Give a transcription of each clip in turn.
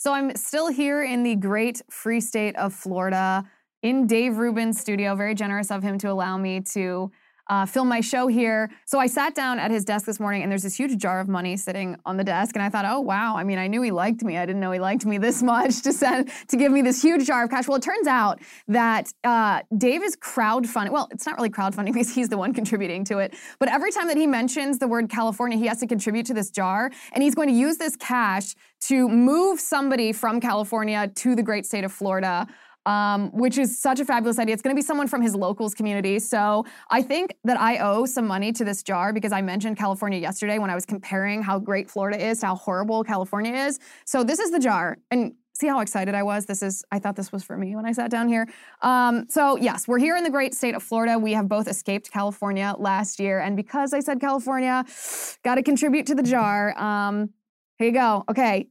So I'm still here in the great free state of Florida in Dave Rubin's studio. Very generous of him to allow me to uh, film my show here. So I sat down at his desk this morning, and there's this huge jar of money sitting on the desk, and I thought, oh wow. I mean, I knew he liked me. I didn't know he liked me this much to send to give me this huge jar of cash. Well, it turns out that uh, Dave is crowdfunding. Well, it's not really crowdfunding because he's the one contributing to it. But every time that he mentions the word California, he has to contribute to this jar, and he's going to use this cash to move somebody from California to the great state of Florida um, which is such a fabulous idea. It's going to be someone from his locals community. So I think that I owe some money to this jar because I mentioned California yesterday when I was comparing how great Florida is to how horrible California is. So this is the jar. And see how excited I was? This is, I thought this was for me when I sat down here. Um, so, yes, we're here in the great state of Florida. We have both escaped California last year. And because I said California, got to contribute to the jar. Um, here you go. Okay.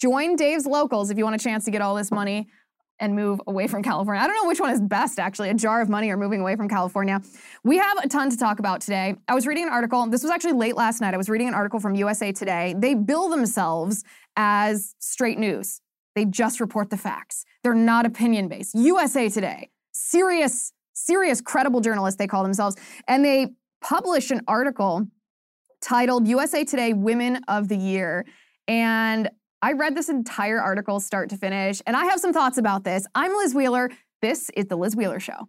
Join Dave's Locals if you want a chance to get all this money and move away from California. I don't know which one is best, actually, a jar of money or moving away from California. We have a ton to talk about today. I was reading an article, this was actually late last night. I was reading an article from USA Today. They bill themselves as straight news, they just report the facts. They're not opinion based. USA Today, serious, serious, credible journalists, they call themselves. And they published an article titled USA Today Women of the Year. And I read this entire article start to finish, and I have some thoughts about this. I'm Liz Wheeler. This is The Liz Wheeler Show.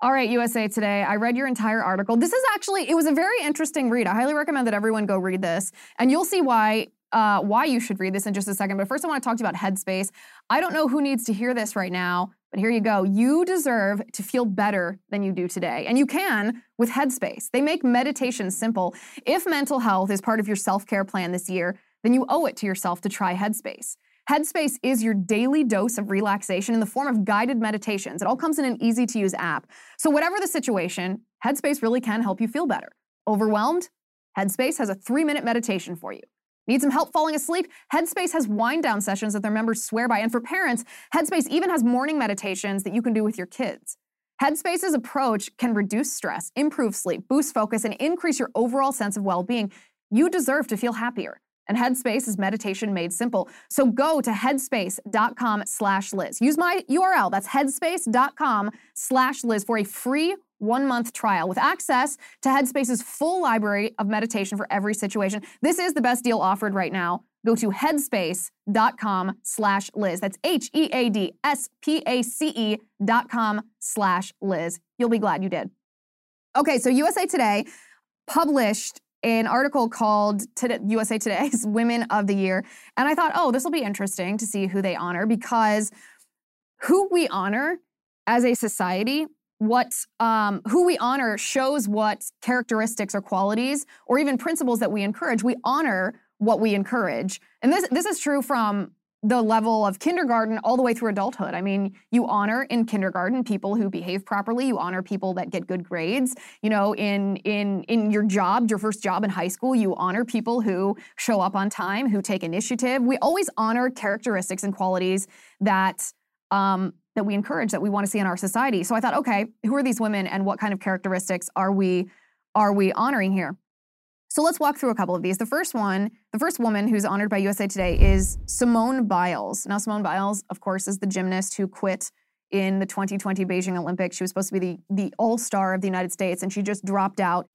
All right, USA Today. I read your entire article. This is actually, it was a very interesting read. I highly recommend that everyone go read this. And you'll see why uh, why you should read this in just a second. But first, I want to talk to you about Headspace. I don't know who needs to hear this right now, but here you go. You deserve to feel better than you do today. And you can with Headspace. They make meditation simple. If mental health is part of your self care plan this year, then you owe it to yourself to try Headspace. Headspace is your daily dose of relaxation in the form of guided meditations. It all comes in an easy to use app. So, whatever the situation, Headspace really can help you feel better. Overwhelmed? Headspace has a three minute meditation for you. Need some help falling asleep? Headspace has wind down sessions that their members swear by. And for parents, Headspace even has morning meditations that you can do with your kids. Headspace's approach can reduce stress, improve sleep, boost focus, and increase your overall sense of well being. You deserve to feel happier. And Headspace is meditation made simple. So go to headspace.com slash Liz. Use my URL. That's headspace.com slash Liz for a free one month trial with access to Headspace's full library of meditation for every situation. This is the best deal offered right now. Go to headspace.com slash Liz. That's H E A D S P A C E dot com slash Liz. You'll be glad you did. Okay, so USA Today published an article called USA Today's Women of the Year. And I thought, oh, this will be interesting to see who they honor because who we honor as a society what um, who we honor shows what characteristics or qualities or even principles that we encourage. We honor what we encourage, and this this is true from the level of kindergarten all the way through adulthood. I mean, you honor in kindergarten people who behave properly. You honor people that get good grades. You know, in in in your job, your first job in high school, you honor people who show up on time, who take initiative. We always honor characteristics and qualities that um, that we encourage that we want to see in our society. So I thought, okay, who are these women and what kind of characteristics are we are we honoring here? So let's walk through a couple of these. The first one, the first woman who's honored by USA Today is Simone Biles. Now Simone Biles, of course, is the gymnast who quit in the 2020 Beijing Olympics. She was supposed to be the the all-star of the United States and she just dropped out.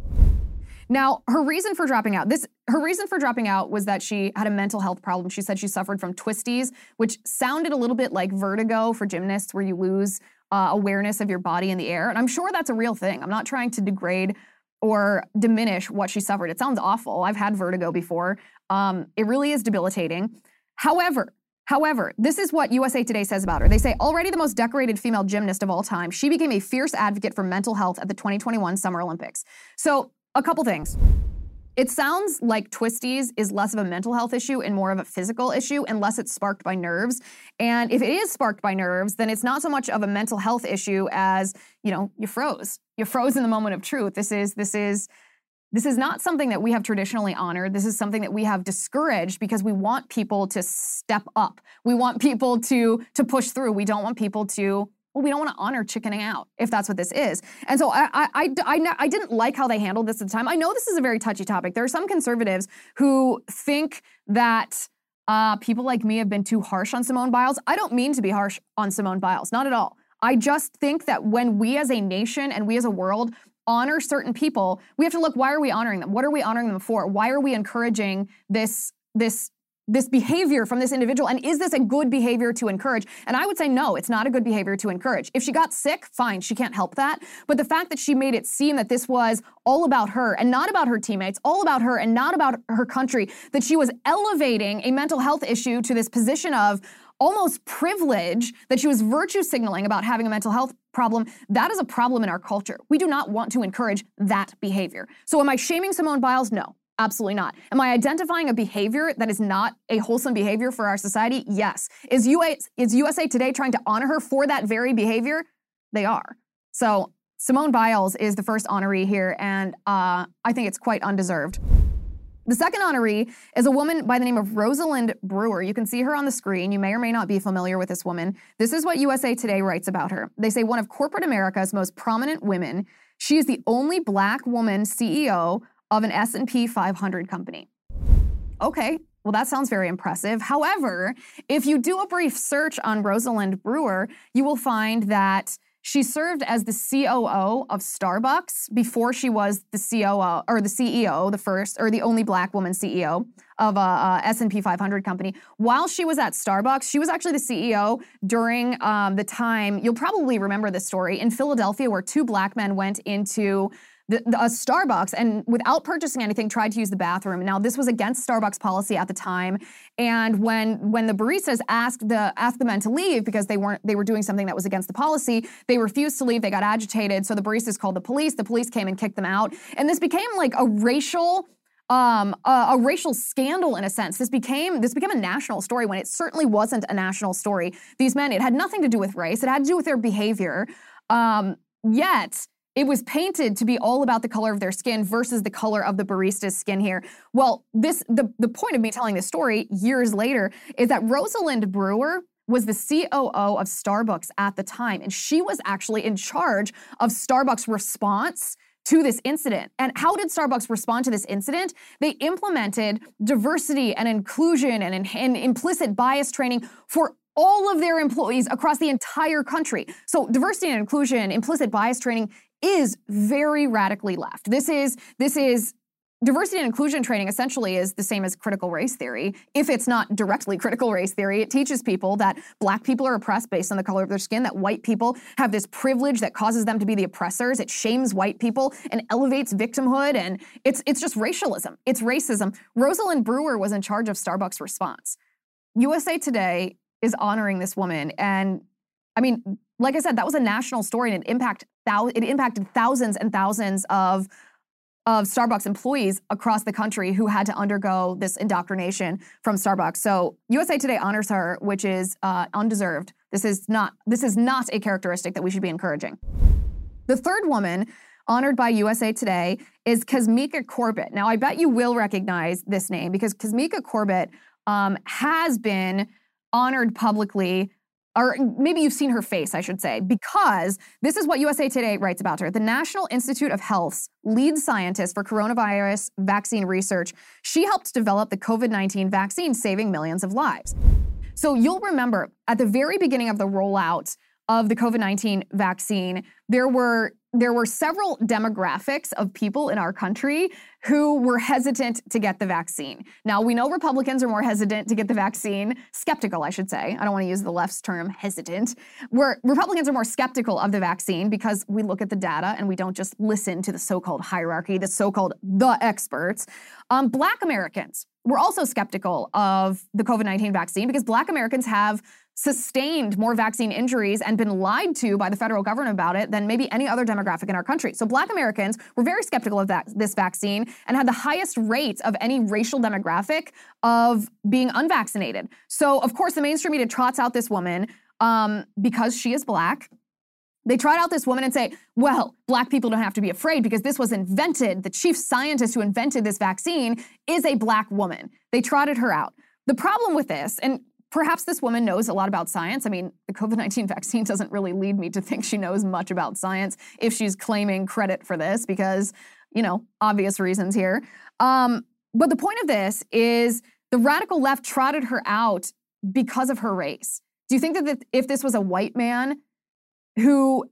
Now, her reason for dropping out, this her reason for dropping out was that she had a mental health problem. She said she suffered from twisties, which sounded a little bit like vertigo for gymnasts where you lose uh, awareness of your body in the air. And I'm sure that's a real thing. I'm not trying to degrade or diminish what she suffered. It sounds awful. I've had vertigo before. Um, it really is debilitating. However, However, this is what USA Today says about her. They say, already the most decorated female gymnast of all time, she became a fierce advocate for mental health at the 2021 Summer Olympics. So a couple things. It sounds like twisties is less of a mental health issue and more of a physical issue unless it's sparked by nerves. And if it is sparked by nerves, then it's not so much of a mental health issue as, you know, you froze. You froze in the moment of truth. This is this is this is not something that we have traditionally honored. This is something that we have discouraged because we want people to step up. We want people to to push through. We don't want people to well, we don't want to honor chickening out if that's what this is. And so I, I, I, I, didn't like how they handled this at the time. I know this is a very touchy topic. There are some conservatives who think that uh, people like me have been too harsh on Simone Biles. I don't mean to be harsh on Simone Biles, not at all. I just think that when we as a nation and we as a world honor certain people, we have to look why are we honoring them? What are we honoring them for? Why are we encouraging this this this behavior from this individual and is this a good behavior to encourage and i would say no it's not a good behavior to encourage if she got sick fine she can't help that but the fact that she made it seem that this was all about her and not about her teammates all about her and not about her country that she was elevating a mental health issue to this position of almost privilege that she was virtue signaling about having a mental health problem, that is a problem in our culture. We do not want to encourage that behavior. So, am I shaming Simone Biles? No. Absolutely not. Am I identifying a behavior that is not a wholesome behavior for our society? Yes. Is, is USA Today trying to honor her for that very behavior? They are. So Simone Biles is the first honoree here, and uh, I think it's quite undeserved. The second honoree is a woman by the name of Rosalind Brewer. You can see her on the screen. You may or may not be familiar with this woman. This is what USA Today writes about her. They say one of corporate America's most prominent women. She is the only black woman CEO of an S&P 500 company. Okay, well, that sounds very impressive. However, if you do a brief search on Rosalind Brewer, you will find that she served as the COO of Starbucks before she was the COO or the CEO, the first or the only black woman CEO of a, a S&P 500 company. While she was at Starbucks, she was actually the CEO during um, the time. You'll probably remember this story in Philadelphia, where two black men went into the, the, a Starbucks and without purchasing anything tried to use the bathroom. Now this was against Starbucks policy at the time. And when when the baristas asked the asked the men to leave because they weren't they were doing something that was against the policy, they refused to leave. They got agitated. So the baristas called the police. The police came and kicked them out. And this became like a racial um, a, a, racial scandal in a sense. This became this became a national story when it certainly wasn't a national story. These men, it had nothing to do with race. It had to do with their behavior. Um, yet it was painted to be all about the color of their skin versus the color of the barista's skin here. Well, this the, the point of me telling this story years later is that Rosalind Brewer was the COO of Starbucks at the time, and she was actually in charge of Starbucks' response to this incident. And how did Starbucks respond to this incident? They implemented diversity and inclusion and, and implicit bias training for all of their employees across the entire country. So diversity and inclusion, implicit bias training is very radically left. This is this is diversity and inclusion training essentially is the same as critical race theory. If it's not directly critical race theory, it teaches people that black people are oppressed based on the color of their skin, that white people have this privilege that causes them to be the oppressors. It shames white people and elevates victimhood and it's it's just racialism. It's racism. Rosalind Brewer was in charge of Starbucks response. USA Today is honoring this woman and I mean, like I said, that was a national story and it it impacted thousands and thousands of of Starbucks employees across the country who had to undergo this indoctrination from Starbucks. So USA Today honors her, which is uh, undeserved. This is not this is not a characteristic that we should be encouraging. The third woman honored by USA Today is Kizzmekia Corbett. Now, I bet you will recognize this name because Kizzmekia Corbett um, has been honored publicly or maybe you've seen her face, I should say, because this is what USA Today writes about her. The National Institute of Health's lead scientist for coronavirus vaccine research, she helped develop the COVID 19 vaccine, saving millions of lives. So you'll remember at the very beginning of the rollout of the COVID 19 vaccine, there were there were several demographics of people in our country who were hesitant to get the vaccine. Now, we know Republicans are more hesitant to get the vaccine, skeptical, I should say. I don't want to use the left's term hesitant. Where Republicans are more skeptical of the vaccine because we look at the data and we don't just listen to the so called hierarchy, the so called the experts. Um, Black Americans were also skeptical of the COVID 19 vaccine because Black Americans have sustained more vaccine injuries and been lied to by the federal government about it than maybe any other demographic in our country. So black Americans were very skeptical of that, this vaccine and had the highest rate of any racial demographic of being unvaccinated. So of course the mainstream media trots out this woman um, because she is black. They trot out this woman and say, well, black people don't have to be afraid because this was invented. The chief scientist who invented this vaccine is a black woman. They trotted her out. The problem with this, and perhaps this woman knows a lot about science. I mean, the COVID 19 vaccine doesn't really lead me to think she knows much about science if she's claiming credit for this, because, you know, obvious reasons here. Um, but the point of this is the radical left trotted her out because of her race. Do you think that if this was a white man who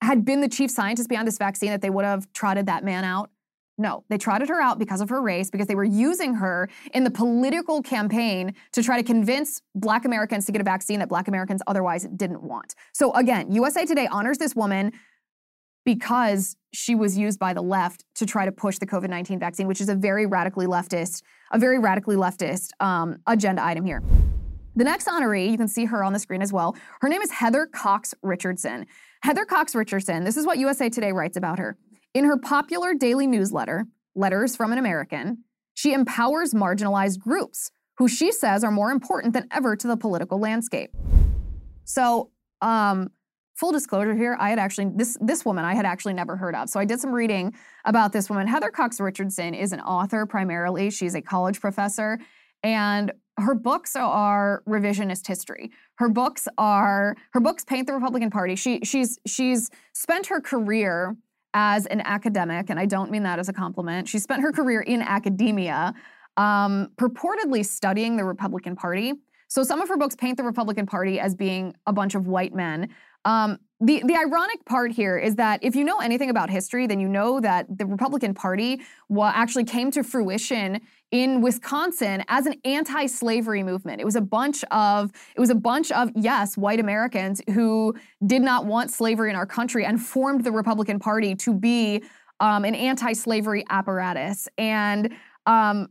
had been the chief scientist behind this vaccine, that they would have trotted that man out? No, they trotted her out because of her race, because they were using her in the political campaign to try to convince Black Americans to get a vaccine that Black Americans otherwise didn't want. So again, USA Today honors this woman because she was used by the left to try to push the COVID 19 vaccine, which is a very radically leftist, a very radically leftist um, agenda item here. The next honoree, you can see her on the screen as well. Her name is Heather Cox Richardson. Heather Cox Richardson, this is what USA Today writes about her. In her popular daily newsletter, Letters from an American, she empowers marginalized groups who she says are more important than ever to the political landscape. So, um, full disclosure here, I had actually this this woman I had actually never heard of. So I did some reading about this woman. Heather Cox Richardson is an author primarily. She's a college professor and her books are revisionist history. Her books are her books paint the Republican Party. She she's she's spent her career as an academic, and I don't mean that as a compliment. She spent her career in academia, um, purportedly studying the Republican Party. So some of her books paint the Republican Party as being a bunch of white men. Um, the, the ironic part here is that if you know anything about history, then you know that the Republican Party actually came to fruition in Wisconsin as an anti-slavery movement. It was a bunch of it was a bunch of yes, white Americans who did not want slavery in our country and formed the Republican Party to be um, an anti-slavery apparatus. And um,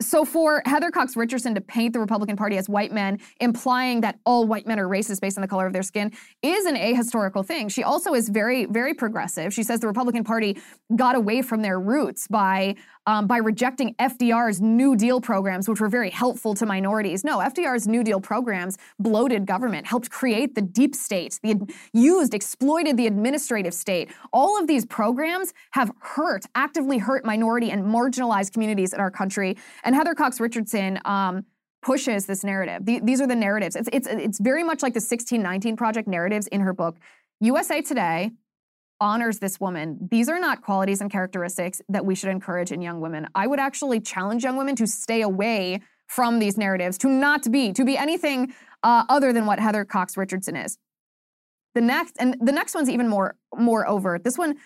so for Heather Cox Richardson to paint the Republican Party as white men, implying that all white men are racist based on the color of their skin, is an ahistorical thing. She also is very, very progressive. She says the Republican Party got away from their roots by um, by rejecting FDR's New Deal programs, which were very helpful to minorities. No, FDR's New Deal programs bloated government, helped create the deep state, the used, exploited the administrative state. All of these programs have hurt, actively hurt minority and marginalized communities in our country. And Heather Cox Richardson, um, pushes this narrative. The, these are the narratives. It's, it's, it's very much like the 1619 Project narratives in her book. USA Today honors this woman. These are not qualities and characteristics that we should encourage in young women. I would actually challenge young women to stay away from these narratives, to not be, to be anything uh, other than what Heather Cox Richardson is. The next, and the next one's even more more overt. This one,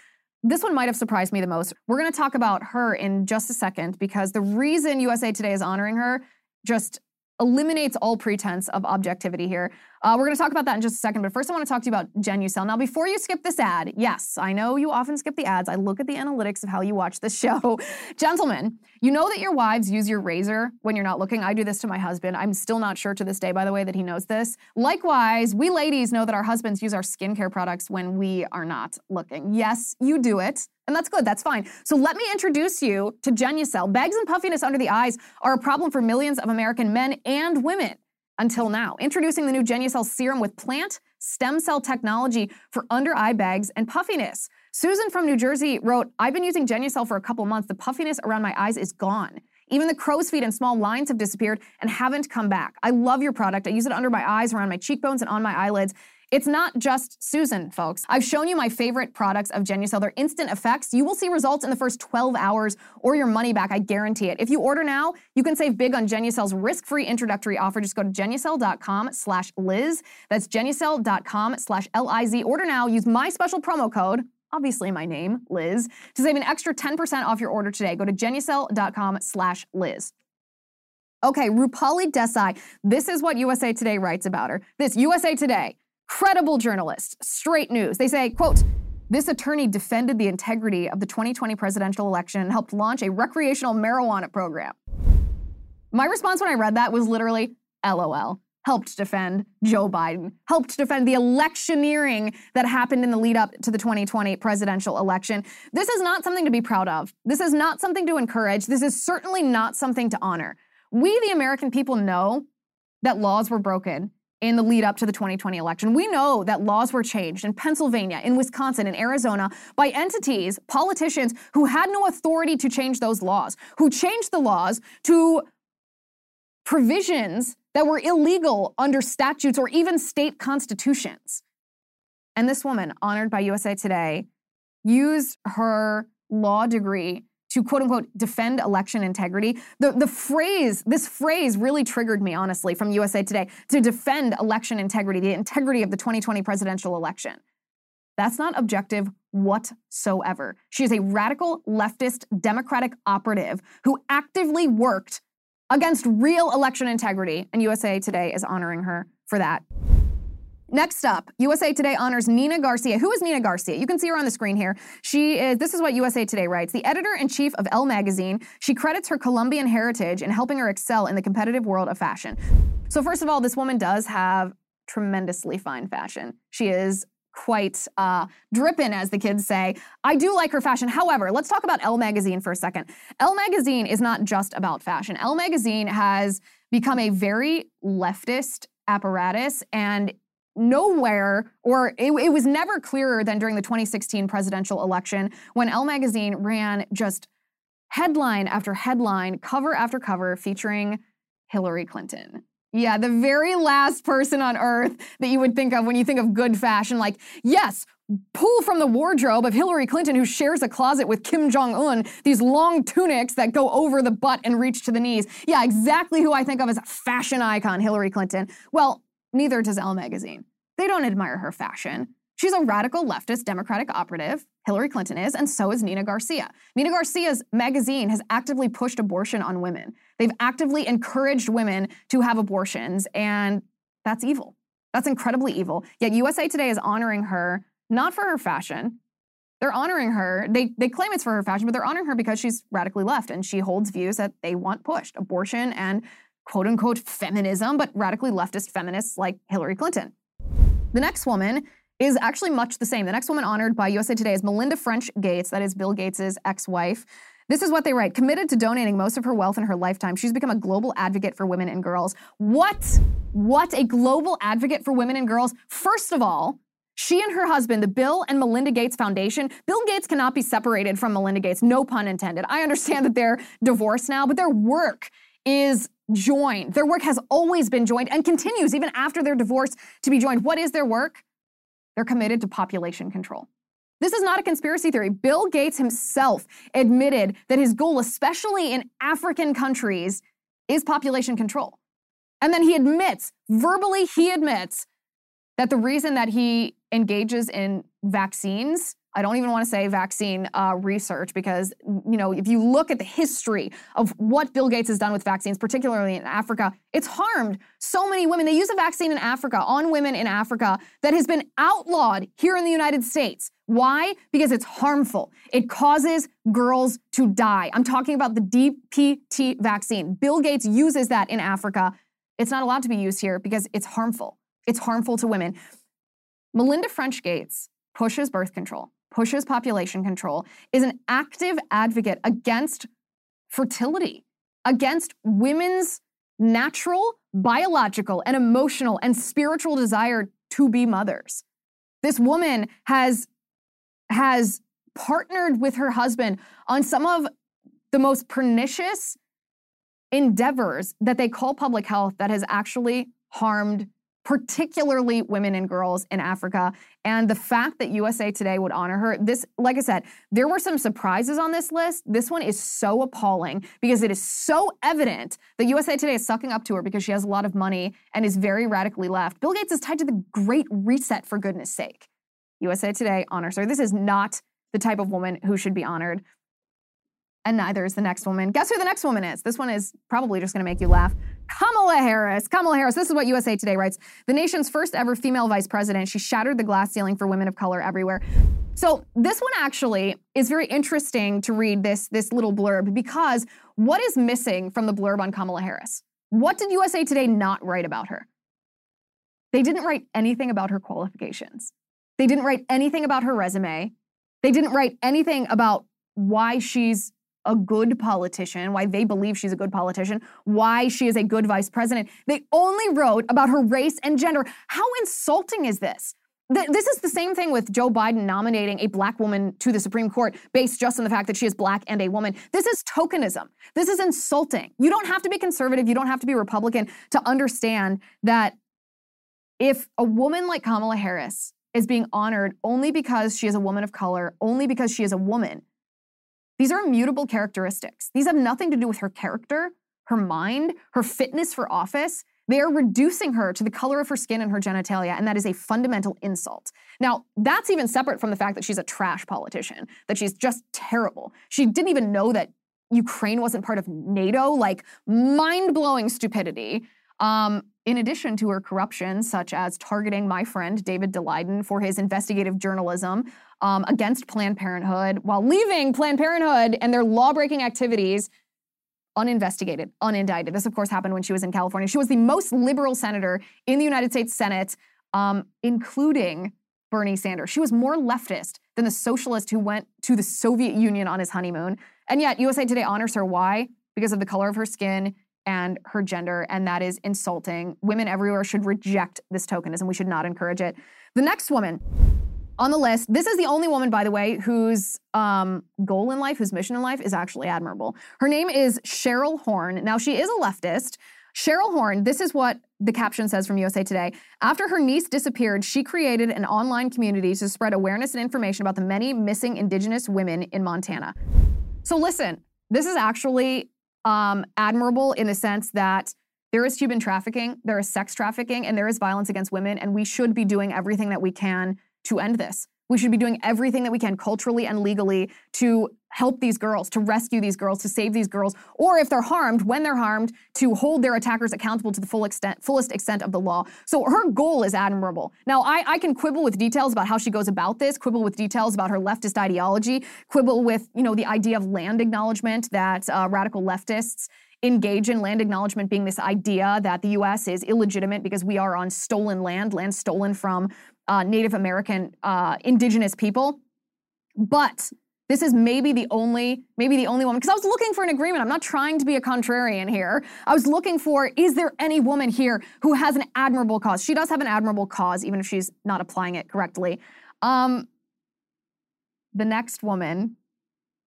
this one might have surprised me the most. We're going to talk about her in just a second because the reason USA Today is honoring her just eliminates all pretense of objectivity here. Uh, we're going to talk about that in just a second, but first I want to talk to you about Genucel. Now, before you skip this ad, yes, I know you often skip the ads. I look at the analytics of how you watch this show. Gentlemen, you know that your wives use your razor when you're not looking. I do this to my husband. I'm still not sure to this day, by the way, that he knows this. Likewise, we ladies know that our husbands use our skincare products when we are not looking. Yes, you do it. And that's good, that's fine. So let me introduce you to Genucel. Bags and puffiness under the eyes are a problem for millions of American men and women until now. Introducing the new Genucel serum with plant stem cell technology for under eye bags and puffiness. Susan from New Jersey wrote, I've been using Genucel for a couple months. The puffiness around my eyes is gone. Even the crow's feet and small lines have disappeared and haven't come back. I love your product. I use it under my eyes, around my cheekbones, and on my eyelids. It's not just Susan, folks. I've shown you my favorite products of Genucel. They're instant effects. You will see results in the first 12 hours or your money back. I guarantee it. If you order now, you can save big on Genucel's risk-free introductory offer. Just go to genucel.com slash Liz. That's genucel.com slash L-I-Z. Order now. Use my special promo code, obviously my name, Liz, to save an extra 10% off your order today. Go to genucel.com slash Liz. Okay, Roopali Desai. This is what USA Today writes about her. This USA Today credible journalists, straight news. They say, quote, this attorney defended the integrity of the 2020 presidential election and helped launch a recreational marijuana program. My response when I read that was literally, LOL. Helped defend Joe Biden, helped defend the electioneering that happened in the lead up to the 2020 presidential election. This is not something to be proud of. This is not something to encourage. This is certainly not something to honor. We, the American people, know that laws were broken in the lead up to the 2020 election. We know that laws were changed in Pennsylvania, in Wisconsin, in Arizona by entities, politicians who had no authority to change those laws, who changed the laws to provisions that were illegal under statutes or even state constitutions. And this woman, honored by USA Today, used her law degree to quote unquote defend election integrity. The, the phrase, this phrase really triggered me, honestly, from USA Today to defend election integrity, the integrity of the 2020 presidential election. That's not objective whatsoever. She is a radical leftist Democratic operative who actively worked against real election integrity, and USA Today is honoring her for that. Next up, USA Today honors Nina Garcia. Who is Nina Garcia? You can see her on the screen here. She is, this is what USA Today writes, the editor in chief of Elle magazine. She credits her Colombian heritage in helping her excel in the competitive world of fashion. So, first of all, this woman does have tremendously fine fashion. She is quite uh, dripping, as the kids say. I do like her fashion. However, let's talk about Elle magazine for a second. Elle magazine is not just about fashion. Elle magazine has become a very leftist apparatus and nowhere, or it, it, was never clearer than during the 2016 presidential election when Elle magazine ran just headline after headline, cover after cover featuring Hillary Clinton. Yeah, the very last person on earth that you would think of when you think of good fashion. Like, yes, pull from the wardrobe of Hillary Clinton, who shares a closet with Kim Jong un, these long tunics that go over the butt and reach to the knees. Yeah, exactly who I think of as a fashion icon, Hillary Clinton. Well, Neither does Elle magazine. They don't admire her fashion. She's a radical leftist Democratic operative. Hillary Clinton is, and so is Nina Garcia. Nina Garcia's magazine has actively pushed abortion on women. They've actively encouraged women to have abortions, and that's evil. That's incredibly evil. Yet USA Today is honoring her not for her fashion. They're honoring her. They, they claim it's for her fashion, but they're honoring her because she's radically left and she holds views that they want pushed abortion and quote unquote feminism, but radically leftist feminists like Hillary Clinton. The next woman is actually much the same. The next woman honored by USA Today is Melinda French Gates, that is Bill Gates' ex wife. This is what they write committed to donating most of her wealth in her lifetime. She's become a global advocate for women and girls. What? What? A global advocate for women and girls? First of all, she and her husband, the Bill and Melinda Gates Foundation, Bill Gates cannot be separated from Melinda Gates, no pun intended. I understand that they're divorced now, but their work is joined. Their work has always been joined and continues even after their divorce to be joined. What is their work? They're committed to population control. This is not a conspiracy theory. Bill Gates himself admitted that his goal, especially in African countries, is population control. And then he admits, verbally, he admits that the reason that he engages in vaccines I don't even want to say vaccine uh, research because, you know, if you look at the history of what Bill Gates has done with vaccines, particularly in Africa, it's harmed so many women. They use a vaccine in Africa on women in Africa that has been outlawed here in the United States. Why? Because it's harmful. It causes girls to die. I'm talking about the DPT vaccine. Bill Gates uses that in Africa. It's not allowed to be used here because it's harmful. It's harmful to women. Melinda French Gates pushes birth control pushes population control, is an active advocate against fertility, against women's natural, biological, and emotional and spiritual desire to be mothers. This woman has, has partnered with her husband on some of the most pernicious endeavors that they call public health that has actually harmed particularly women and girls in Africa. And the fact that USA Today would honor her, this, like I said, there were some surprises on this list. This one is so appalling because it is so evident that USA Today is sucking up to her because she has a lot of money and is very radically left. Bill Gates is tied to the Great Reset, for goodness sake. USA Today honors her. This is not the type of woman who should be honored. And neither is the next woman. Guess who the next woman is? This one is probably just gonna make you laugh. Kamala Harris. Kamala Harris, this is what USA Today writes. The nation's first ever female vice president. She shattered the glass ceiling for women of color everywhere. So this one actually is very interesting to read this, this little blurb because what is missing from the blurb on Kamala Harris? What did USA Today not write about her? They didn't write anything about her qualifications. They didn't write anything about her resume. They didn't write anything about why she's a good politician, why they believe she's a good politician, why she is a good vice president. They only wrote about her race and gender. How insulting is this? Th- this is the same thing with Joe Biden nominating a black woman to the Supreme Court based just on the fact that she is black and a woman. This is tokenism. This is insulting. You don't have to be conservative, you don't have to be Republican to understand that if a woman like Kamala Harris is being honored only because she is a woman of color, only because she is a woman, these are immutable characteristics. These have nothing to do with her character, her mind, her fitness for office. They are reducing her to the color of her skin and her genitalia, and that is a fundamental insult. Now, that's even separate from the fact that she's a trash politician, that she's just terrible. She didn't even know that Ukraine wasn't part of NATO, like mind blowing stupidity. Um, in addition to her corruption, such as targeting my friend David Daleiden for his investigative journalism um, against Planned Parenthood while leaving Planned Parenthood and their law breaking activities uninvestigated, unindicted. This, of course, happened when she was in California. She was the most liberal senator in the United States Senate, um, including Bernie Sanders. She was more leftist than the socialist who went to the Soviet Union on his honeymoon. And yet, USA Today honors her. Why? Because of the color of her skin and her gender, and that is insulting. Women everywhere should reject this tokenism. We should not encourage it. The next woman on the list, this is the only woman, by the way, whose um, goal in life, whose mission in life is actually admirable. Her name is Cheryl Horn. Now, she is a leftist. Cheryl Horn, this is what the caption says from USA Today. After her niece disappeared, she created an online community to spread awareness and information about the many missing Indigenous women in Montana. So, listen, this is actually um, admirable in the sense that there is human trafficking, there is sex trafficking, and there is violence against women, and we should be doing everything that we can to end this. We should be doing everything that we can culturally and legally to help these girls, to rescue these girls, to save these girls, or if they're harmed, when they're harmed, to hold their attackers accountable to the full extent, fullest extent of the law. So her goal is admirable. Now, I, I can quibble with details about how she goes about this, quibble with details about her leftist ideology, quibble with, you know, the idea of land acknowledgement that uh, radical leftists engage in land acknowledgement being this idea that the U.S. is illegitimate because we are on stolen land, land stolen from uh, Native American uh, indigenous people. But this is maybe the only, maybe the only woman, because I was looking for an agreement. I'm not trying to be a contrarian here. I was looking for, is there any woman here who has an admirable cause? She does have an admirable cause, even if she's not applying it correctly. Um, the next woman,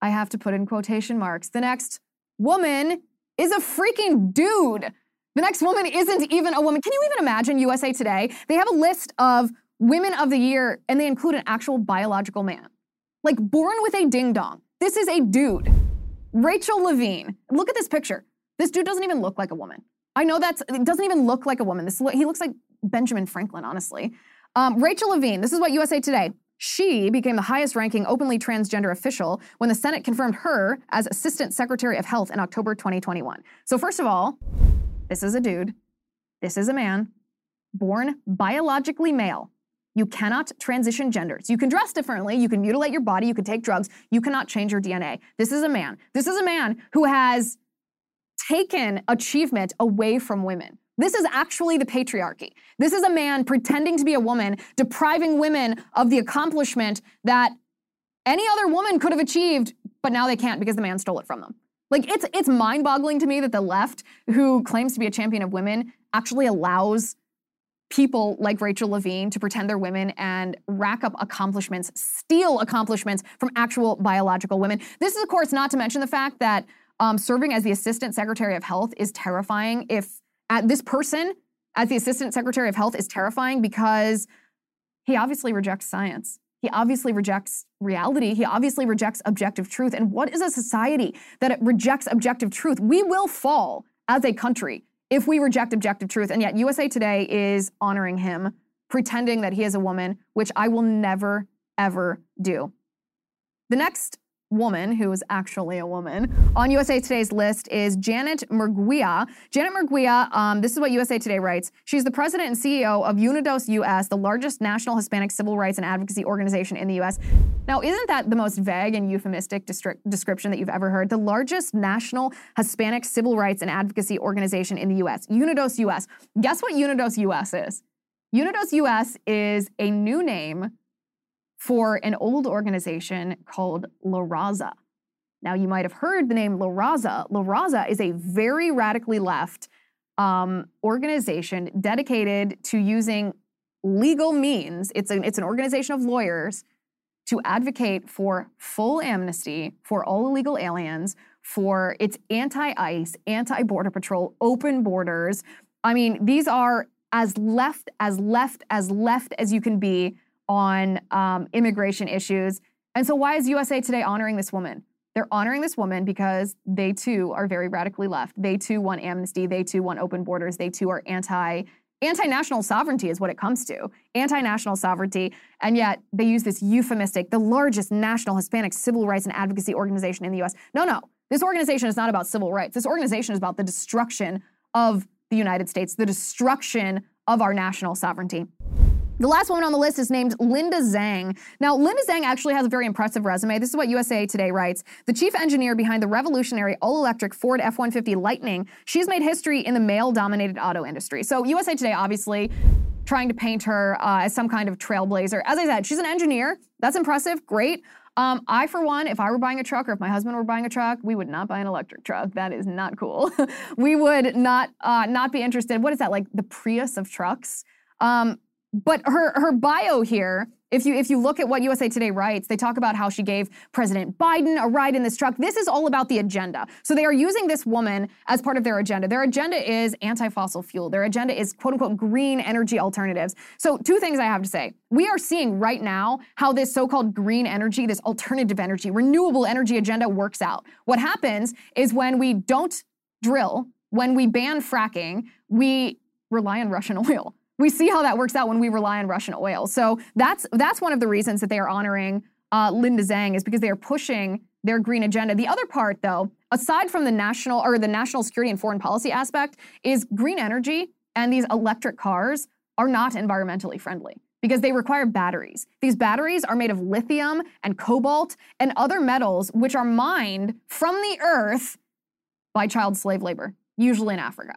I have to put in quotation marks, the next woman is a freaking dude. The next woman isn't even a woman. Can you even imagine USA Today? They have a list of women of the year and they include an actual biological man. Like born with a ding dong. This is a dude. Rachel Levine. Look at this picture. This dude doesn't even look like a woman. I know that's, it doesn't even look like a woman. This, he looks like Benjamin Franklin, honestly. Um, Rachel Levine, this is what USA Today. She became the highest ranking openly transgender official when the Senate confirmed her as Assistant Secretary of Health in October 2021. So, first of all, this is a dude. This is a man, born biologically male. You cannot transition genders. You can dress differently. You can mutilate your body. You can take drugs. You cannot change your DNA. This is a man. This is a man who has taken achievement away from women. This is actually the patriarchy. This is a man pretending to be a woman, depriving women of the accomplishment that any other woman could have achieved, but now they can't because the man stole it from them. Like it's it's mind-boggling to me that the left, who claims to be a champion of women, actually allows people like Rachel Levine to pretend they're women and rack up accomplishments, steal accomplishments from actual biological women. This is, of course, not to mention the fact that um, serving as the Assistant Secretary of Health is terrifying. If this person, as the Assistant Secretary of Health, is terrifying because he obviously rejects science. He obviously rejects reality. He obviously rejects objective truth. And what is a society that rejects objective truth? We will fall as a country if we reject objective truth. And yet, USA Today is honoring him, pretending that he is a woman, which I will never, ever do. The next woman who is actually a woman on USA Today's list is Janet Murguia. Janet Murguia, um, this is what USA Today writes. She's the president and CEO of Unidos US, the largest national Hispanic civil rights and advocacy organization in the US. Now, isn't that the most vague and euphemistic description that you've ever heard? The largest national Hispanic civil rights and advocacy organization in the US, Unidos US. Guess what Unidos US is? Unidos US is a new name for an old organization called La Raza. Now, you might have heard the name La Raza. La Raza is a very radically left um, organization dedicated to using legal means, it's an, it's an organization of lawyers to advocate for full amnesty for all illegal aliens, for its anti ICE, anti border patrol, open borders. I mean, these are as left, as left, as left as you can be on um, immigration issues. And so, why is USA Today honoring this woman? They're honoring this woman because they too are very radically left. They too want amnesty. They too want open borders. They too are anti anti-national sovereignty is what it comes to anti-national sovereignty and yet they use this euphemistic the largest national hispanic civil rights and advocacy organization in the us no no this organization is not about civil rights this organization is about the destruction of the united states the destruction of our national sovereignty the last woman on the list is named Linda Zhang. Now, Linda Zhang actually has a very impressive resume. This is what USA Today writes. The chief engineer behind the revolutionary all electric Ford F 150 Lightning, she's made history in the male dominated auto industry. So, USA Today obviously trying to paint her uh, as some kind of trailblazer. As I said, she's an engineer. That's impressive. Great. Um, I, for one, if I were buying a truck or if my husband were buying a truck, we would not buy an electric truck. That is not cool. we would not uh, not be interested. What is that like? The Prius of trucks. Um, but her her bio here, if you if you look at what USA Today writes, they talk about how she gave President Biden a ride in this truck. This is all about the agenda. So they are using this woman as part of their agenda. Their agenda is anti-fossil fuel. Their agenda is quote unquote green energy alternatives. So two things I have to say. We are seeing right now how this so-called green energy, this alternative energy, renewable energy agenda works out. What happens is when we don't drill, when we ban fracking, we rely on Russian oil we see how that works out when we rely on Russian oil. So that's that's one of the reasons that they are honoring uh, Linda Zhang is because they are pushing their green agenda. The other part, though, aside from the national or the national security and foreign policy aspect, is green energy and these electric cars are not environmentally friendly because they require batteries. These batteries are made of lithium and cobalt and other metals which are mined from the earth by child slave labor, usually in Africa.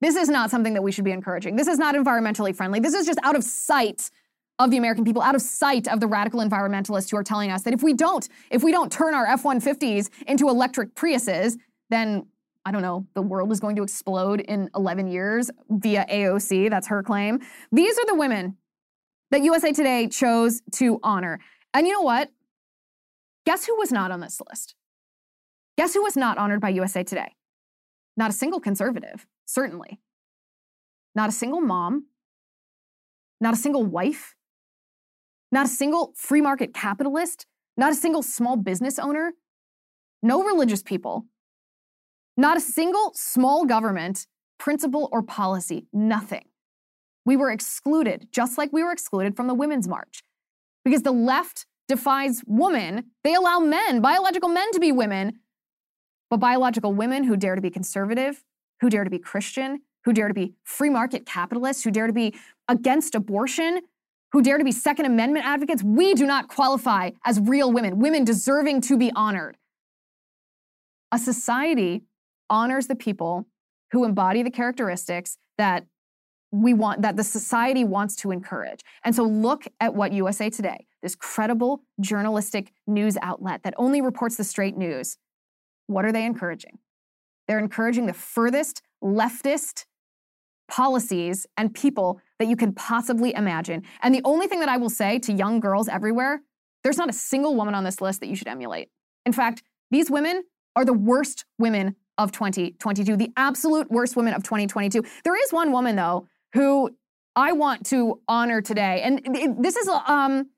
This is not something that we should be encouraging. This is not environmentally friendly. This is just out of sight of the American people, out of sight of the radical environmentalists who are telling us that if we don't, if we don't turn our F-150s into electric Priuses, then I don't know, the world is going to explode in 11 years via AOC. That's her claim. These are the women that USA Today chose to honor. And you know what? Guess who was not on this list? Guess who was not honored by USA Today? Not a single conservative certainly. Not a single mom, not a single wife, not a single free market capitalist, not a single small business owner, no religious people, not a single small government, principle, or policy, nothing. We were excluded, just like we were excluded from the Women's March. Because the left defies woman, they allow men, biological men, to be women, but biological women who dare to be conservative, who dare to be Christian, who dare to be free market capitalists, who dare to be against abortion, who dare to be Second Amendment advocates, we do not qualify as real women, women deserving to be honored. A society honors the people who embody the characteristics that we want that the society wants to encourage. And so look at what USA Today, this credible journalistic news outlet that only reports the straight news, what are they encouraging? They're encouraging the furthest leftist policies and people that you can possibly imagine. And the only thing that I will say to young girls everywhere, there's not a single woman on this list that you should emulate. In fact, these women are the worst women of 2022, the absolute worst women of 2022. There is one woman, though, who I want to honor today. And this is um,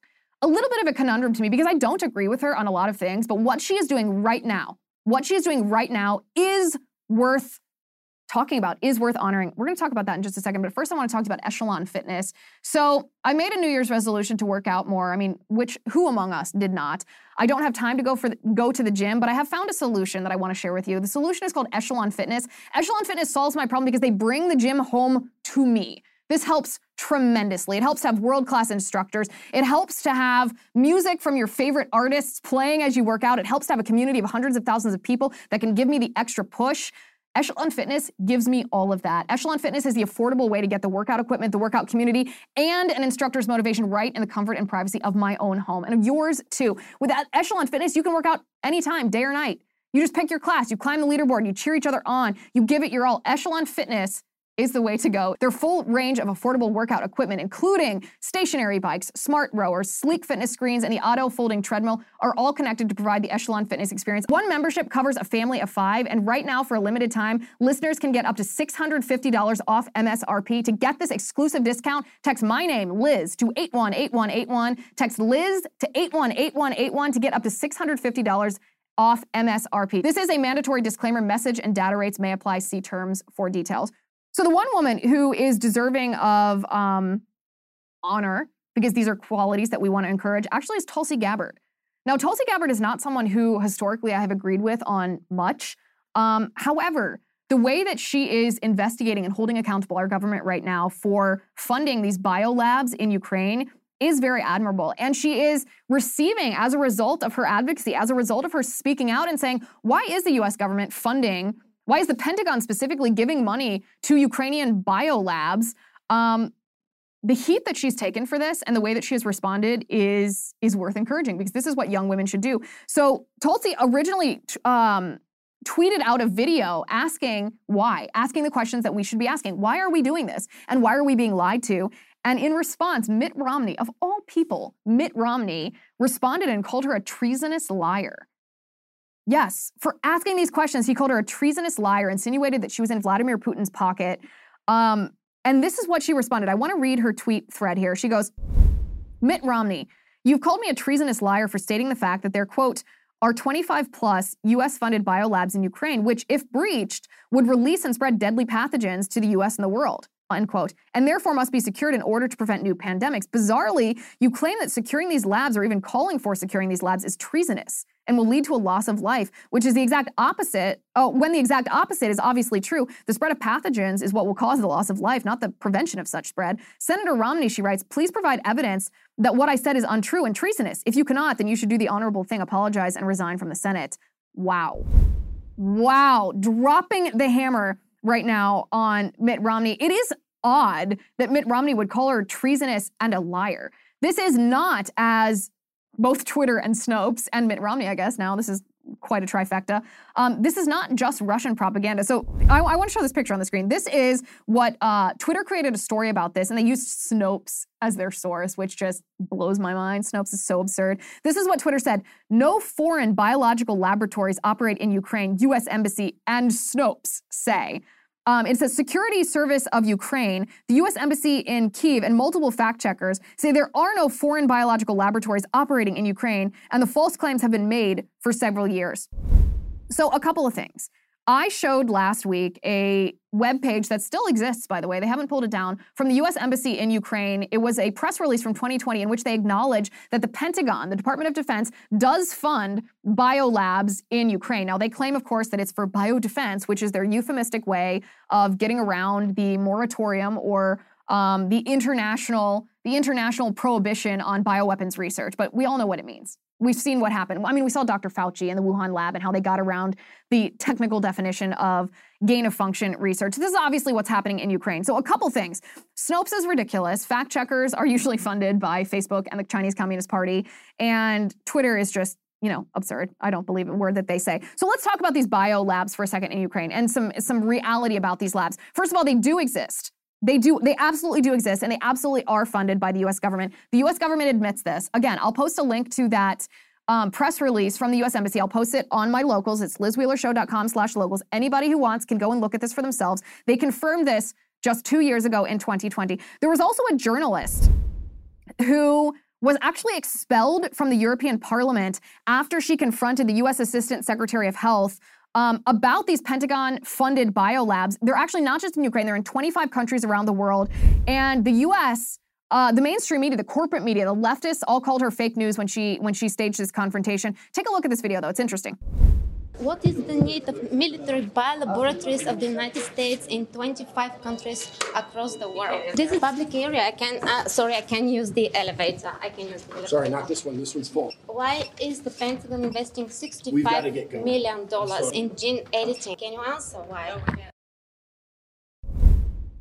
a little bit of a conundrum to me because I don't agree with her on a lot of things, but what she is doing right now what she is doing right now is worth talking about, is worth honoring. We're going to talk about that in just a second, but first I want to talk about Echelon Fitness. So, I made a New Year's resolution to work out more. I mean, which who among us did not? I don't have time to go for the, go to the gym, but I have found a solution that I want to share with you. The solution is called Echelon Fitness. Echelon Fitness solves my problem because they bring the gym home to me. This helps tremendously. It helps to have world class instructors. It helps to have music from your favorite artists playing as you work out. It helps to have a community of hundreds of thousands of people that can give me the extra push. Echelon Fitness gives me all of that. Echelon Fitness is the affordable way to get the workout equipment, the workout community, and an instructor's motivation right in the comfort and privacy of my own home and of yours too. With Echelon Fitness, you can work out anytime, day or night. You just pick your class, you climb the leaderboard, you cheer each other on, you give it your all. Echelon Fitness is the way to go. Their full range of affordable workout equipment, including stationary bikes, smart rowers, sleek fitness screens, and the auto folding treadmill, are all connected to provide the Echelon fitness experience. One membership covers a family of five, and right now, for a limited time, listeners can get up to $650 off MSRP. To get this exclusive discount, text my name, Liz, to 818181. Text Liz to 818181 to get up to $650 off MSRP. This is a mandatory disclaimer. Message and data rates may apply. See terms for details. So the one woman who is deserving of um, honor, because these are qualities that we want to encourage, actually is Tulsi Gabbard. Now, Tulsi Gabbard is not someone who historically I have agreed with on much. Um, however, the way that she is investigating and holding accountable our government right now for funding these biolabs in Ukraine is very admirable. And she is receiving, as a result of her advocacy, as a result of her speaking out and saying, why is the US government funding why is the Pentagon specifically giving money to Ukrainian biolabs? Um, the heat that she's taken for this and the way that she has responded is is worth encouraging because this is what young women should do. So Tulsi originally um, tweeted out a video asking why, asking the questions that we should be asking. Why are we doing this? And why are we being lied to? And in response, Mitt Romney, of all people, Mitt Romney responded and called her a treasonous liar. Yes, for asking these questions, he called her a treasonous liar, insinuated that she was in Vladimir Putin's pocket. Um, and this is what she responded. I want to read her tweet thread here. She goes, Mitt Romney, you've called me a treasonous liar for stating the fact that there, quote, are 25 plus US funded biolabs in Ukraine, which, if breached, would release and spread deadly pathogens to the US and the world unquote, and therefore must be secured in order to prevent new pandemics. Bizarrely, you claim that securing these labs or even calling for securing these labs is treasonous and will lead to a loss of life, which is the exact opposite. Oh, when the exact opposite is obviously true, the spread of pathogens is what will cause the loss of life, not the prevention of such spread. Senator Romney, she writes, please provide evidence that what I said is untrue and treasonous. If you cannot, then you should do the honorable thing, apologize, and resign from the Senate. Wow. Wow. Dropping the hammer right now on Mitt Romney. It is odd that Mitt Romney would call her treasonous and a liar. This is not as both Twitter and Snopes and Mitt Romney, I guess now this is quite a trifecta. Um, this is not just Russian propaganda. So I, I want to show this picture on the screen. This is what uh, Twitter created a story about this, and they used Snopes as their source, which just blows my mind. Snopes is so absurd. This is what Twitter said: No foreign biological laboratories operate in Ukraine. U.S. Embassy and Snopes say. Um, it says Security Service of Ukraine, the U.S. Embassy in Kiev, and multiple fact checkers say there are no foreign biological laboratories operating in Ukraine, and the false claims have been made for several years. So, a couple of things. I showed last week a web page that still exists, by the way. They haven't pulled it down from the US Embassy in Ukraine. It was a press release from 2020 in which they acknowledge that the Pentagon, the Department of Defense, does fund biolabs in Ukraine. Now, they claim, of course, that it's for biodefense, which is their euphemistic way of getting around the moratorium or um, the international the international prohibition on bioweapons research. But we all know what it means we've seen what happened. I mean, we saw Dr. Fauci and the Wuhan lab and how they got around the technical definition of gain of function research. This is obviously what's happening in Ukraine. So, a couple things. Snopes is ridiculous. Fact checkers are usually funded by Facebook and the Chinese Communist Party, and Twitter is just you know, absurd. I don't believe a word that they say. So let's talk about these bio labs for a second in Ukraine and some some reality about these labs. First of all, they do exist. They do, they absolutely do exist, and they absolutely are funded by the US government. The US government admits this. Again, I'll post a link to that um, press release from the US Embassy. I'll post it on my locals. It's lizwheelershow.com slash locals. Anybody who wants can go and look at this for themselves. They confirmed this just two years ago in 2020. There was also a journalist who was actually expelled from the European Parliament after she confronted the US Assistant Secretary of Health um, about these Pentagon funded biolabs. They're actually not just in Ukraine, they're in 25 countries around the world. And the US, uh, the mainstream media, the corporate media, the leftists all called her fake news when she when she staged this confrontation. Take a look at this video though, it's interesting. What is the need of military biolaboratories of the United States in 25 countries across the world? This is public area. I can, uh, sorry, I can use the elevator. I can use the elevator. Sorry, not this one. This one's full. Why is the Pentagon investing 65 million dollars in gene editing? Can you answer why?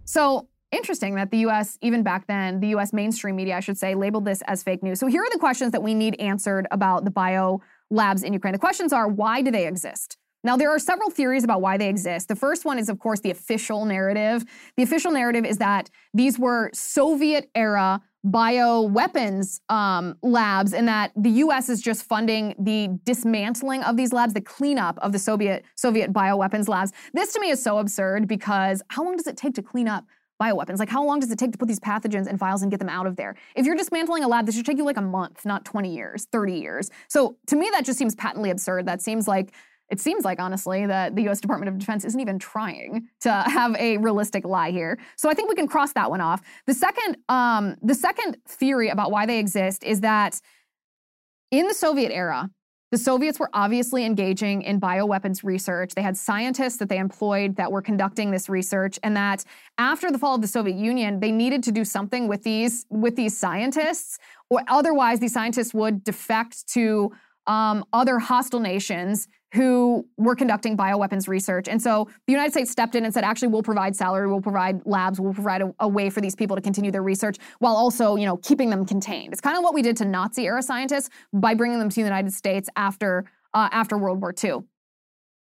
So interesting that the US, even back then, the US mainstream media, I should say, labeled this as fake news. So here are the questions that we need answered about the bio labs in Ukraine. The questions are why do they exist? Now, there are several theories about why they exist. The first one is, of course, the official narrative. The official narrative is that these were Soviet era bioweapons um, labs, and that the U.S. is just funding the dismantling of these labs, the cleanup of the Soviet Soviet bioweapons labs. This to me is so absurd because how long does it take to clean up bioweapons. Like, how long does it take to put these pathogens and vials and get them out of there? If you're dismantling a lab, this should take you like a month, not 20 years, 30 years. So to me, that just seems patently absurd. That seems like it seems like honestly that the US Department of Defense isn't even trying to have a realistic lie here. So I think we can cross that one off. The second um, the second theory about why they exist is that in the Soviet era, the Soviets were obviously engaging in bioweapons research. They had scientists that they employed that were conducting this research, and that after the fall of the Soviet Union, they needed to do something with these with these scientists, or otherwise these scientists would defect to um, other hostile nations who were conducting bioweapons research. And so the United States stepped in and said, actually, we'll provide salary, we'll provide labs, we'll provide a, a, way for these people to continue their research while also, you know, keeping them contained. It's kind of what we did to Nazi era scientists by bringing them to the United States after uh, after World War II.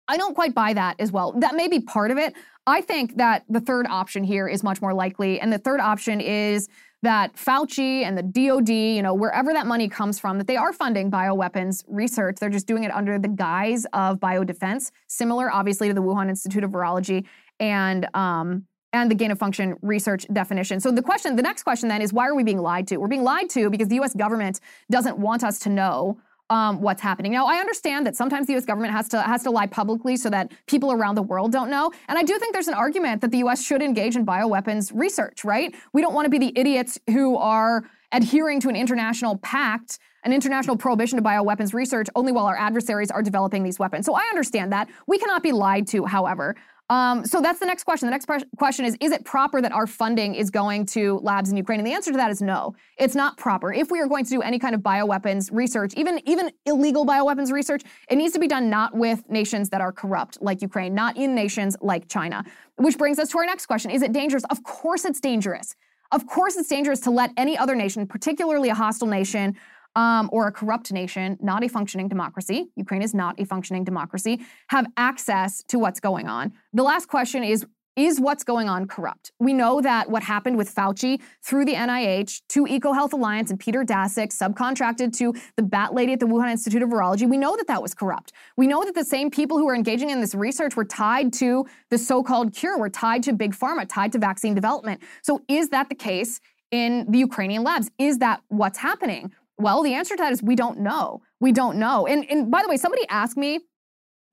I don't quite buy that as well. That may be part of it. I think that the third option here is much more likely. And the third option is that Fauci and the DoD, you know, wherever that money comes from, that they are funding bioweapons research. They're just doing it under the guise of biodefense, similar, obviously, to the Wuhan Institute of Virology and um, and the gain of function research definition. So the question, the next question then is, why are we being lied to? We're being lied to because the U.S. government doesn't want us to know um, what's happening. Now, I understand that sometimes the U.S. government has to has to lie publicly so that people around the world don't know. And I do think there's an argument that the U.S. should engage in bioweapons research. Right? We don't want to be the idiots who are adhering to an international pact, an international prohibition to bioweapons research, only while our adversaries are developing these weapons. So I understand that. We cannot be lied to, however. Um, so that's the next question. The next pre- question is Is it proper that our funding is going to labs in Ukraine? And the answer to that is no. It's not proper. If we are going to do any kind of bioweapons research, even, even illegal bioweapons research, it needs to be done not with nations that are corrupt like Ukraine, not in nations like China. Which brings us to our next question Is it dangerous? Of course it's dangerous. Of course it's dangerous to let any other nation, particularly a hostile nation, um, or a corrupt nation, not a functioning democracy, Ukraine is not a functioning democracy, have access to what's going on. The last question is is what's going on corrupt? We know that what happened with Fauci through the NIH to EcoHealth Alliance and Peter Daszak, subcontracted to the bat lady at the Wuhan Institute of Virology, we know that that was corrupt. We know that the same people who were engaging in this research were tied to the so called cure, were tied to big pharma, tied to vaccine development. So is that the case in the Ukrainian labs? Is that what's happening? Well, the answer to that is we don't know. We don't know. And, and by the way, somebody asked me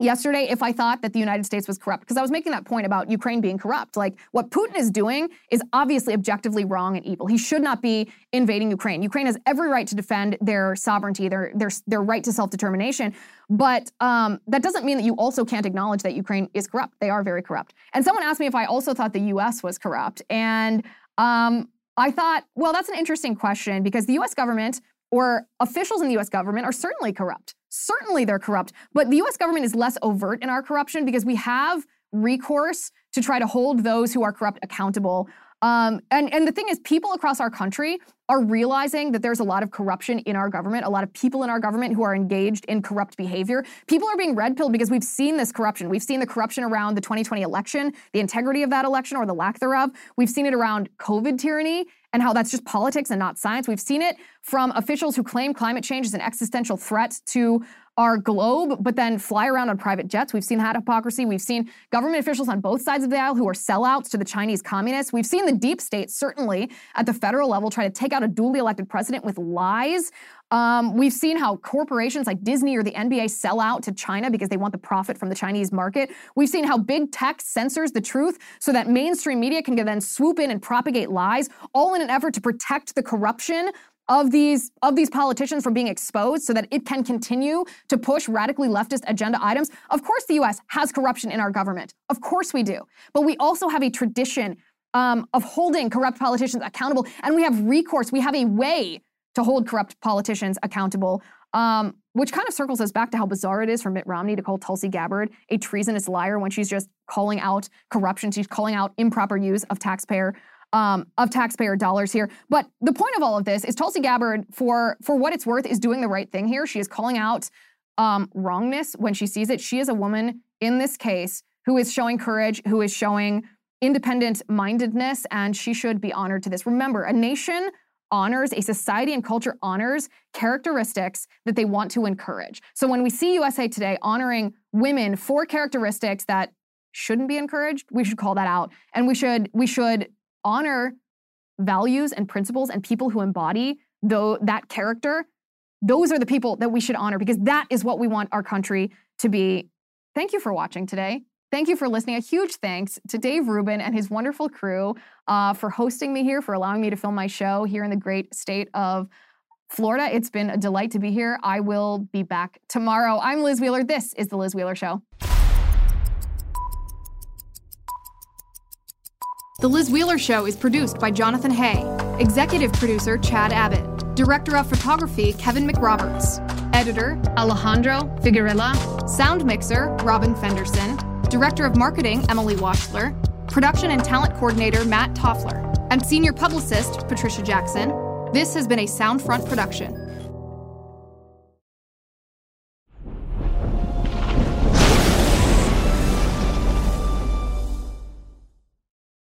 yesterday if I thought that the United States was corrupt because I was making that point about Ukraine being corrupt. Like what Putin is doing is obviously objectively wrong and evil. He should not be invading Ukraine. Ukraine has every right to defend their sovereignty, their their their right to self-determination. But um, that doesn't mean that you also can't acknowledge that Ukraine is corrupt. They are very corrupt. And someone asked me if I also thought the U.S. was corrupt, and um, I thought, well, that's an interesting question because the U.S. government or officials in the US government are certainly corrupt. Certainly they're corrupt. But the US government is less overt in our corruption because we have recourse to try to hold those who are corrupt accountable. Um, and, and the thing is, people across our country are realizing that there's a lot of corruption in our government, a lot of people in our government who are engaged in corrupt behavior. People are being red pilled because we've seen this corruption. We've seen the corruption around the 2020 election, the integrity of that election or the lack thereof. We've seen it around COVID tyranny and how that's just politics and not science. We've seen it from officials who claim climate change is an existential threat to our globe, but then fly around on private jets. We've seen that hypocrisy. We've seen government officials on both sides of the aisle who are sellouts to the Chinese communists. We've seen the deep state, certainly at the federal level, try to take out a duly elected president with lies. Um, we've seen how corporations like Disney or the NBA sell out to China because they want the profit from the Chinese market. We've seen how big tech censors the truth so that mainstream media can then swoop in and propagate lies, all in an effort to protect the corruption of these of these politicians from being exposed so that it can continue to push radically leftist agenda items. Of course the US has corruption in our government. Of course we do. But we also have a tradition um, of holding corrupt politicians accountable and we have recourse. We have a way to hold corrupt politicians accountable. Um, which kind of circles us back to how bizarre it is for Mitt Romney to call Tulsi Gabbard a treasonous liar when she's just calling out corruption. She's calling out improper use of taxpayer um, of taxpayer dollars here. But the point of all of this is Tulsi Gabbard, for for what it's worth, is doing the right thing here. She is calling out um, wrongness when she sees it. She is a woman in this case who is showing courage, who is showing independent mindedness, and she should be honored to this. Remember, a nation honors, a society and culture honors characteristics that they want to encourage. So when we see USA Today honoring women for characteristics that shouldn't be encouraged, we should call that out. And we should we should honor values and principles and people who embody though that character. Those are the people that we should honor because that is what we want our country to be. Thank you for watching today. Thank you for listening. A huge thanks to Dave Rubin and his wonderful crew uh, for hosting me here, for allowing me to film my show here in the great state of Florida. It's been a delight to be here. I will be back tomorrow. I'm Liz Wheeler. This is The Liz Wheeler Show. The Liz Wheeler Show is produced by Jonathan Hay, executive producer Chad Abbott, director of photography Kevin McRoberts, editor Alejandro Figuerella, sound mixer Robin Fenderson, director of marketing Emily Washler, production and talent coordinator Matt Toffler, and senior publicist Patricia Jackson. This has been a Soundfront production.